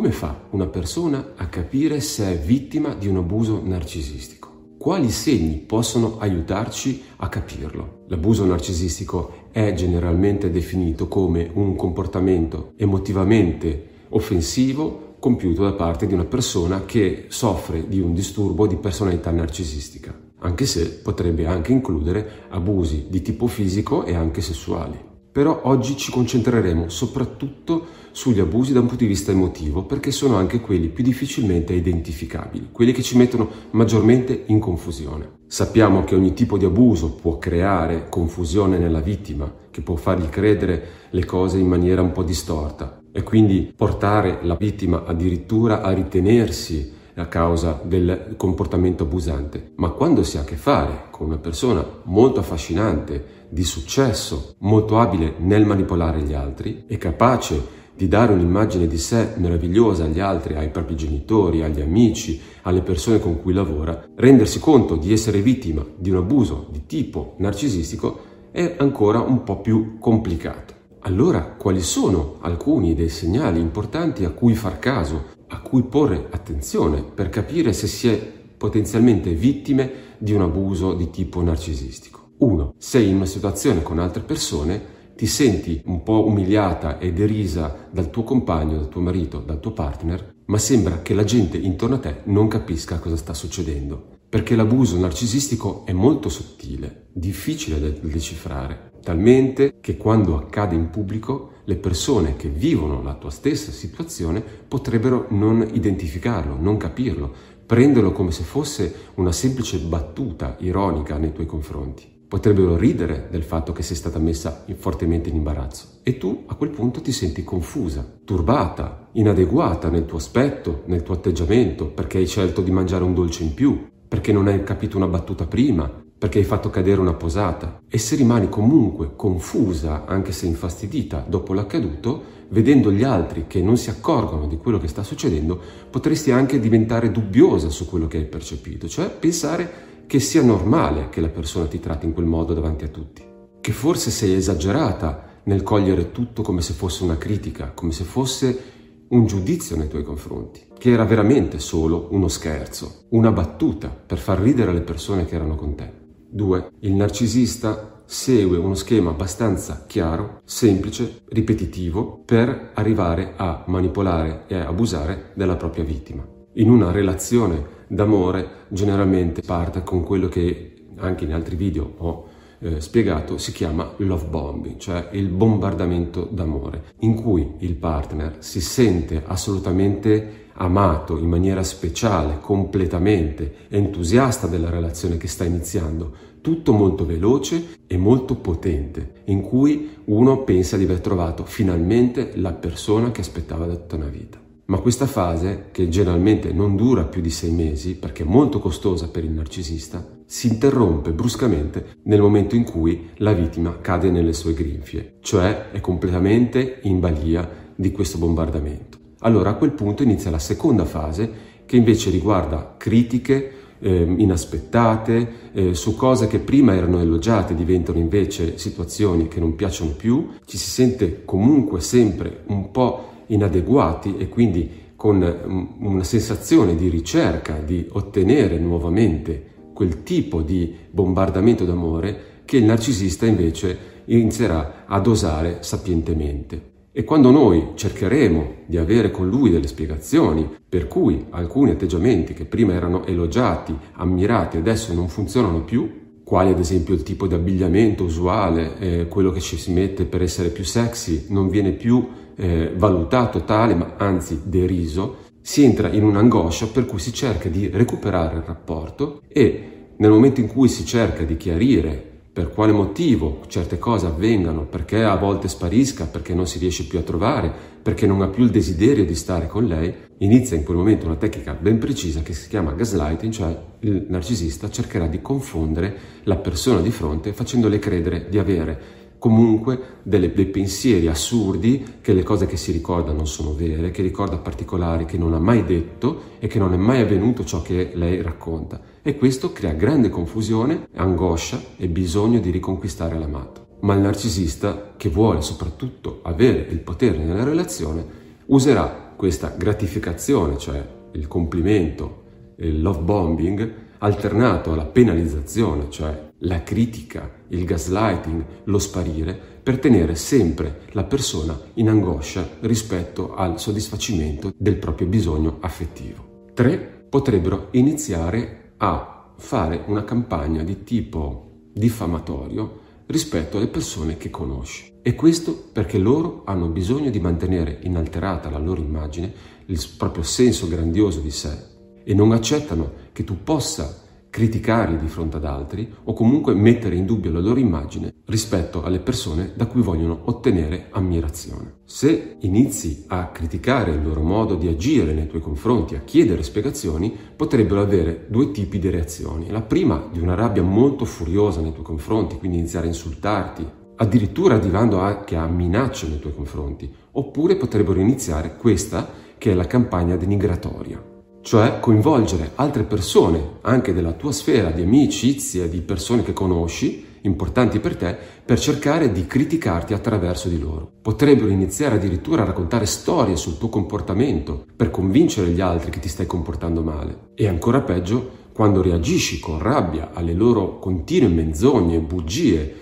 come fa una persona a capire se è vittima di un abuso narcisistico? Quali segni possono aiutarci a capirlo? L'abuso narcisistico è generalmente definito come un comportamento emotivamente offensivo compiuto da parte di una persona che soffre di un disturbo di personalità narcisistica, anche se potrebbe anche includere abusi di tipo fisico e anche sessuali. Però oggi ci concentreremo soprattutto sugli abusi da un punto di vista emotivo perché sono anche quelli più difficilmente identificabili, quelli che ci mettono maggiormente in confusione. Sappiamo che ogni tipo di abuso può creare confusione nella vittima, che può fargli credere le cose in maniera un po' distorta e quindi portare la vittima addirittura a ritenersi a causa del comportamento abusante. Ma quando si ha a che fare con una persona molto affascinante, di successo, molto abile nel manipolare gli altri e capace di dare un'immagine di sé meravigliosa agli altri, ai propri genitori, agli amici, alle persone con cui lavora, rendersi conto di essere vittima di un abuso di tipo narcisistico è ancora un po' più complicato. Allora, quali sono alcuni dei segnali importanti a cui far caso, a cui porre attenzione per capire se si è potenzialmente vittime di un abuso di tipo narcisistico? 1. Sei in una situazione con altre persone, ti senti un po' umiliata e derisa dal tuo compagno, dal tuo marito, dal tuo partner, ma sembra che la gente intorno a te non capisca cosa sta succedendo. Perché l'abuso narcisistico è molto sottile, difficile da decifrare, talmente che quando accade in pubblico le persone che vivono la tua stessa situazione potrebbero non identificarlo, non capirlo, prenderlo come se fosse una semplice battuta ironica nei tuoi confronti. Potrebbero ridere del fatto che sei stata messa fortemente in imbarazzo. E tu a quel punto ti senti confusa, turbata, inadeguata nel tuo aspetto, nel tuo atteggiamento, perché hai scelto di mangiare un dolce in più, perché non hai capito una battuta prima, perché hai fatto cadere una posata. E se rimani comunque confusa, anche se infastidita, dopo l'accaduto, vedendo gli altri che non si accorgono di quello che sta succedendo, potresti anche diventare dubbiosa su quello che hai percepito, cioè pensare che sia normale che la persona ti tratti in quel modo davanti a tutti, che forse sei esagerata nel cogliere tutto come se fosse una critica, come se fosse un giudizio nei tuoi confronti, che era veramente solo uno scherzo, una battuta per far ridere le persone che erano con te. 2. Il narcisista segue uno schema abbastanza chiaro, semplice, ripetitivo per arrivare a manipolare e abusare della propria vittima. In una relazione d'amore generalmente parte con quello che anche in altri video ho eh, spiegato si chiama love bombing, cioè il bombardamento d'amore, in cui il partner si sente assolutamente amato in maniera speciale, completamente entusiasta della relazione che sta iniziando, tutto molto veloce e molto potente, in cui uno pensa di aver trovato finalmente la persona che aspettava da tutta una vita. Ma questa fase, che generalmente non dura più di sei mesi perché è molto costosa per il narcisista, si interrompe bruscamente nel momento in cui la vittima cade nelle sue grinfie, cioè è completamente in balia di questo bombardamento. Allora a quel punto inizia la seconda fase che invece riguarda critiche eh, inaspettate, eh, su cose che prima erano elogiate diventano invece situazioni che non piacciono più, ci si sente comunque sempre un po' inadeguati e quindi con mm, una sensazione di ricerca di ottenere nuovamente quel tipo di bombardamento d'amore che il narcisista invece inizierà a dosare sapientemente. E quando noi cercheremo di avere con lui delle spiegazioni per cui alcuni atteggiamenti che prima erano elogiati, ammirati, adesso non funzionano più, quali ad esempio il tipo di abbigliamento usuale, eh, quello che ci si mette per essere più sexy, non viene più eh, valutato tale, ma anzi deriso, si entra in un'angoscia per cui si cerca di recuperare il rapporto e nel momento in cui si cerca di chiarire per quale motivo certe cose avvengano, perché a volte sparisca, perché non si riesce più a trovare, perché non ha più il desiderio di stare con lei, inizia in quel momento una tecnica ben precisa che si chiama gaslighting, cioè il narcisista cercherà di confondere la persona di fronte facendole credere di avere comunque delle, dei pensieri assurdi, che le cose che si ricorda non sono vere, che ricorda particolari che non ha mai detto e che non è mai avvenuto ciò che lei racconta. E questo crea grande confusione, angoscia e bisogno di riconquistare l'amato. Ma il narcisista, che vuole soprattutto avere il potere nella relazione, userà questa gratificazione, cioè il complimento, il love bombing, alternato alla penalizzazione, cioè la critica, il gaslighting, lo sparire, per tenere sempre la persona in angoscia rispetto al soddisfacimento del proprio bisogno affettivo. 3. Potrebbero iniziare a fare una campagna di tipo diffamatorio rispetto alle persone che conosci. E questo perché loro hanno bisogno di mantenere inalterata la loro immagine, il proprio senso grandioso di sé e non accettano che tu possa criticarli di fronte ad altri o comunque mettere in dubbio la loro immagine rispetto alle persone da cui vogliono ottenere ammirazione. Se inizi a criticare il loro modo di agire nei tuoi confronti, a chiedere spiegazioni, potrebbero avere due tipi di reazioni. La prima di una rabbia molto furiosa nei tuoi confronti, quindi iniziare a insultarti, addirittura arrivando anche a minacce nei tuoi confronti, oppure potrebbero iniziare questa che è la campagna denigratoria cioè coinvolgere altre persone, anche della tua sfera di amicizie, di persone che conosci, importanti per te, per cercare di criticarti attraverso di loro. Potrebbero iniziare addirittura a raccontare storie sul tuo comportamento per convincere gli altri che ti stai comportando male. E ancora peggio, quando reagisci con rabbia alle loro continue menzogne, bugie,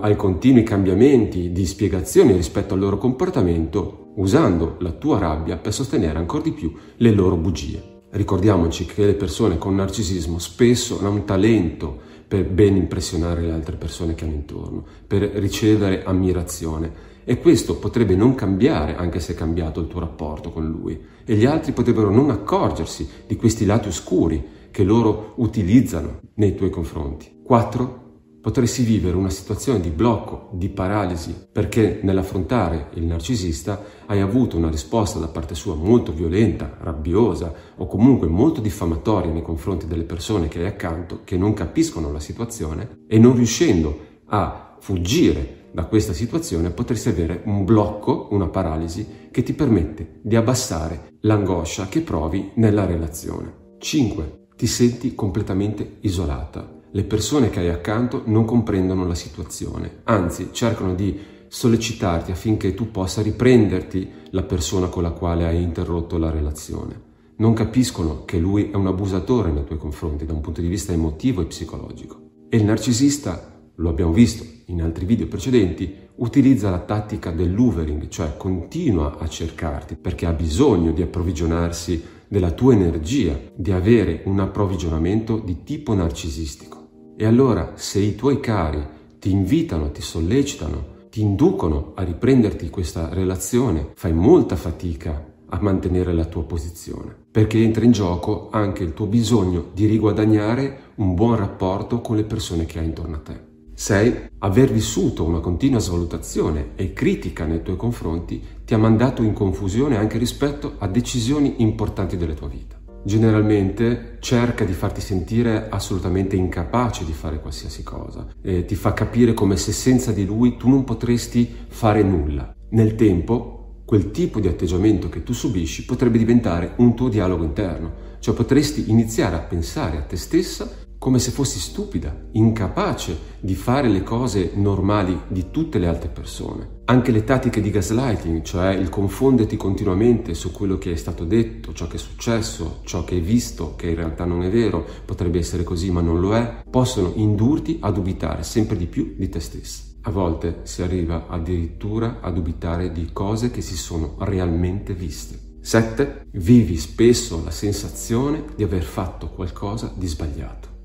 ai continui cambiamenti di spiegazioni rispetto al loro comportamento, usando la tua rabbia per sostenere ancora di più le loro bugie. Ricordiamoci che le persone con narcisismo spesso hanno un talento per ben impressionare le altre persone che hanno intorno, per ricevere ammirazione e questo potrebbe non cambiare anche se è cambiato il tuo rapporto con lui e gli altri potrebbero non accorgersi di questi lati oscuri che loro utilizzano nei tuoi confronti. 4 potresti vivere una situazione di blocco, di paralisi, perché nell'affrontare il narcisista hai avuto una risposta da parte sua molto violenta, rabbiosa o comunque molto diffamatoria nei confronti delle persone che hai accanto, che non capiscono la situazione e non riuscendo a fuggire da questa situazione potresti avere un blocco, una paralisi che ti permette di abbassare l'angoscia che provi nella relazione. 5. Ti senti completamente isolata le persone che hai accanto non comprendono la situazione, anzi cercano di sollecitarti affinché tu possa riprenderti la persona con la quale hai interrotto la relazione. Non capiscono che lui è un abusatore nei tuoi confronti da un punto di vista emotivo e psicologico. E il narcisista, lo abbiamo visto in altri video precedenti, utilizza la tattica dell'hoovering, cioè continua a cercarti perché ha bisogno di approvvigionarsi della tua energia, di avere un approvvigionamento di tipo narcisistico. E allora se i tuoi cari ti invitano, ti sollecitano, ti inducono a riprenderti questa relazione, fai molta fatica a mantenere la tua posizione, perché entra in gioco anche il tuo bisogno di riguadagnare un buon rapporto con le persone che hai intorno a te. 6. Aver vissuto una continua svalutazione e critica nei tuoi confronti ti ha mandato in confusione anche rispetto a decisioni importanti della tua vita generalmente cerca di farti sentire assolutamente incapace di fare qualsiasi cosa e ti fa capire come se senza di lui tu non potresti fare nulla. Nel tempo, quel tipo di atteggiamento che tu subisci potrebbe diventare un tuo dialogo interno, cioè potresti iniziare a pensare a te stessa come se fossi stupida, incapace di fare le cose normali di tutte le altre persone. Anche le tattiche di gaslighting, cioè il confonderti continuamente su quello che è stato detto, ciò che è successo, ciò che hai visto, che in realtà non è vero, potrebbe essere così ma non lo è, possono indurti a dubitare sempre di più di te stessa. A volte si arriva addirittura a dubitare di cose che si sono realmente viste. 7. Vivi spesso la sensazione di aver fatto qualcosa di sbagliato.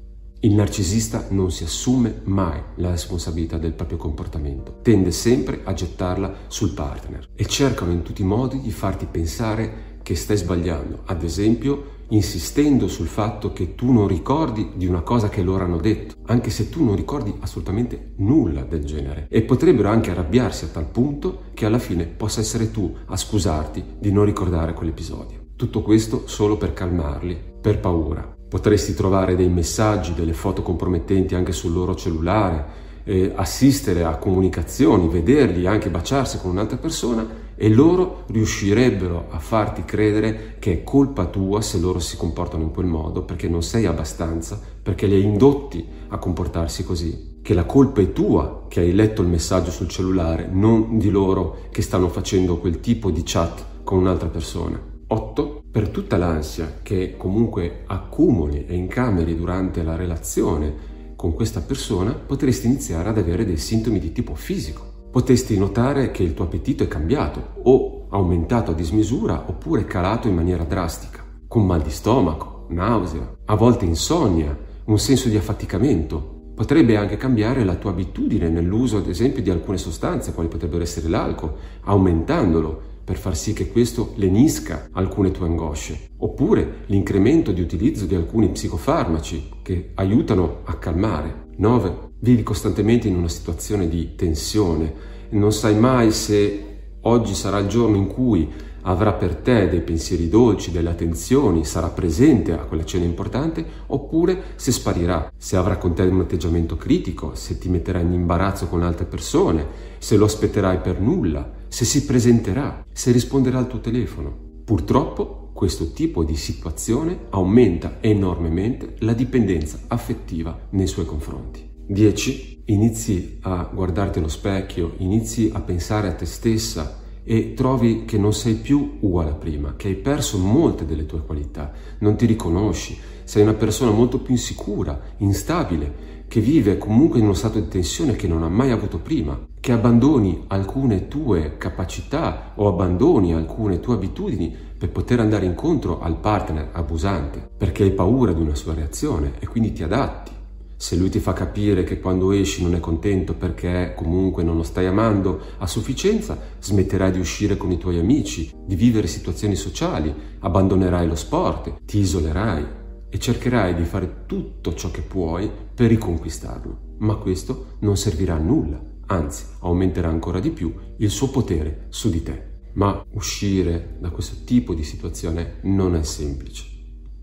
Il narcisista non si assume mai la responsabilità del proprio comportamento, tende sempre a gettarla sul partner e cercano in tutti i modi di farti pensare che stai sbagliando, ad esempio insistendo sul fatto che tu non ricordi di una cosa che loro hanno detto, anche se tu non ricordi assolutamente nulla del genere. E potrebbero anche arrabbiarsi a tal punto che alla fine possa essere tu a scusarti di non ricordare quell'episodio. Tutto questo solo per calmarli, per paura. Potresti trovare dei messaggi, delle foto compromettenti anche sul loro cellulare, eh, assistere a comunicazioni, vederli, anche baciarsi con un'altra persona e loro riuscirebbero a farti credere che è colpa tua se loro si comportano in quel modo, perché non sei abbastanza, perché li hai indotti a comportarsi così, che la colpa è tua che hai letto il messaggio sul cellulare, non di loro che stanno facendo quel tipo di chat con un'altra persona. 8. Per tutta l'ansia che comunque accumuli e incameri durante la relazione con questa persona, potresti iniziare ad avere dei sintomi di tipo fisico. Potresti notare che il tuo appetito è cambiato o aumentato a dismisura oppure calato in maniera drastica, con mal di stomaco, nausea, a volte insonnia, un senso di affaticamento, Potrebbe anche cambiare la tua abitudine nell'uso, ad esempio, di alcune sostanze, quali potrebbero essere l'alcol, aumentandolo per far sì che questo lenisca alcune tue angosce, oppure l'incremento di utilizzo di alcuni psicofarmaci che aiutano a calmare. 9. Vivi costantemente in una situazione di tensione, non sai mai se oggi sarà il giorno in cui avrà per te dei pensieri dolci, delle attenzioni, sarà presente a quella cena importante, oppure se sparirà, se avrà con te un atteggiamento critico, se ti metterà in imbarazzo con altre persone, se lo aspetterai per nulla, se si presenterà, se risponderà al tuo telefono. Purtroppo questo tipo di situazione aumenta enormemente la dipendenza affettiva nei suoi confronti. 10. Inizi a guardarti allo specchio, inizi a pensare a te stessa e trovi che non sei più uguale a prima, che hai perso molte delle tue qualità, non ti riconosci, sei una persona molto più insicura, instabile, che vive comunque in uno stato di tensione che non ha mai avuto prima, che abbandoni alcune tue capacità o abbandoni alcune tue abitudini per poter andare incontro al partner abusante, perché hai paura di una sua reazione e quindi ti adatti. Se lui ti fa capire che quando esci non è contento perché comunque non lo stai amando a sufficienza, smetterai di uscire con i tuoi amici, di vivere situazioni sociali, abbandonerai lo sport, ti isolerai e cercherai di fare tutto ciò che puoi per riconquistarlo. Ma questo non servirà a nulla, anzi aumenterà ancora di più il suo potere su di te. Ma uscire da questo tipo di situazione non è semplice,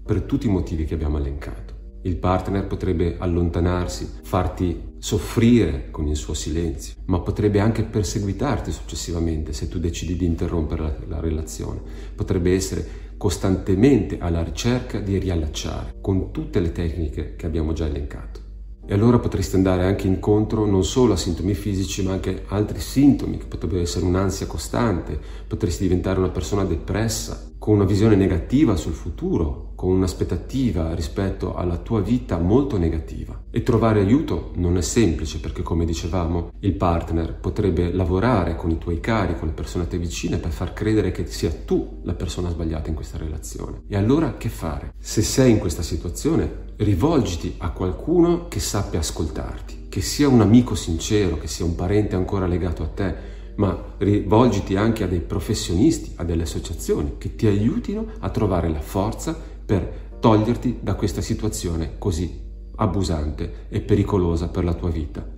per tutti i motivi che abbiamo elencato. Il partner potrebbe allontanarsi, farti soffrire con il suo silenzio, ma potrebbe anche perseguitarti successivamente se tu decidi di interrompere la, la relazione. Potrebbe essere costantemente alla ricerca di riallacciare con tutte le tecniche che abbiamo già elencato. E allora potresti andare anche incontro non solo a sintomi fisici, ma anche altri sintomi, che potrebbero essere un'ansia costante, potresti diventare una persona depressa, con una visione negativa sul futuro, con un'aspettativa rispetto alla tua vita molto negativa. E trovare aiuto non è semplice perché, come dicevamo, il partner potrebbe lavorare con i tuoi cari, con le persone a te vicine per far credere che sia tu la persona sbagliata in questa relazione. E allora che fare? Se sei in questa situazione, rivolgiti a qualcuno che sappia ascoltarti, che sia un amico sincero, che sia un parente ancora legato a te, ma rivolgiti anche a dei professionisti, a delle associazioni che ti aiutino a trovare la forza per toglierti da questa situazione così abusante e pericolosa per la tua vita.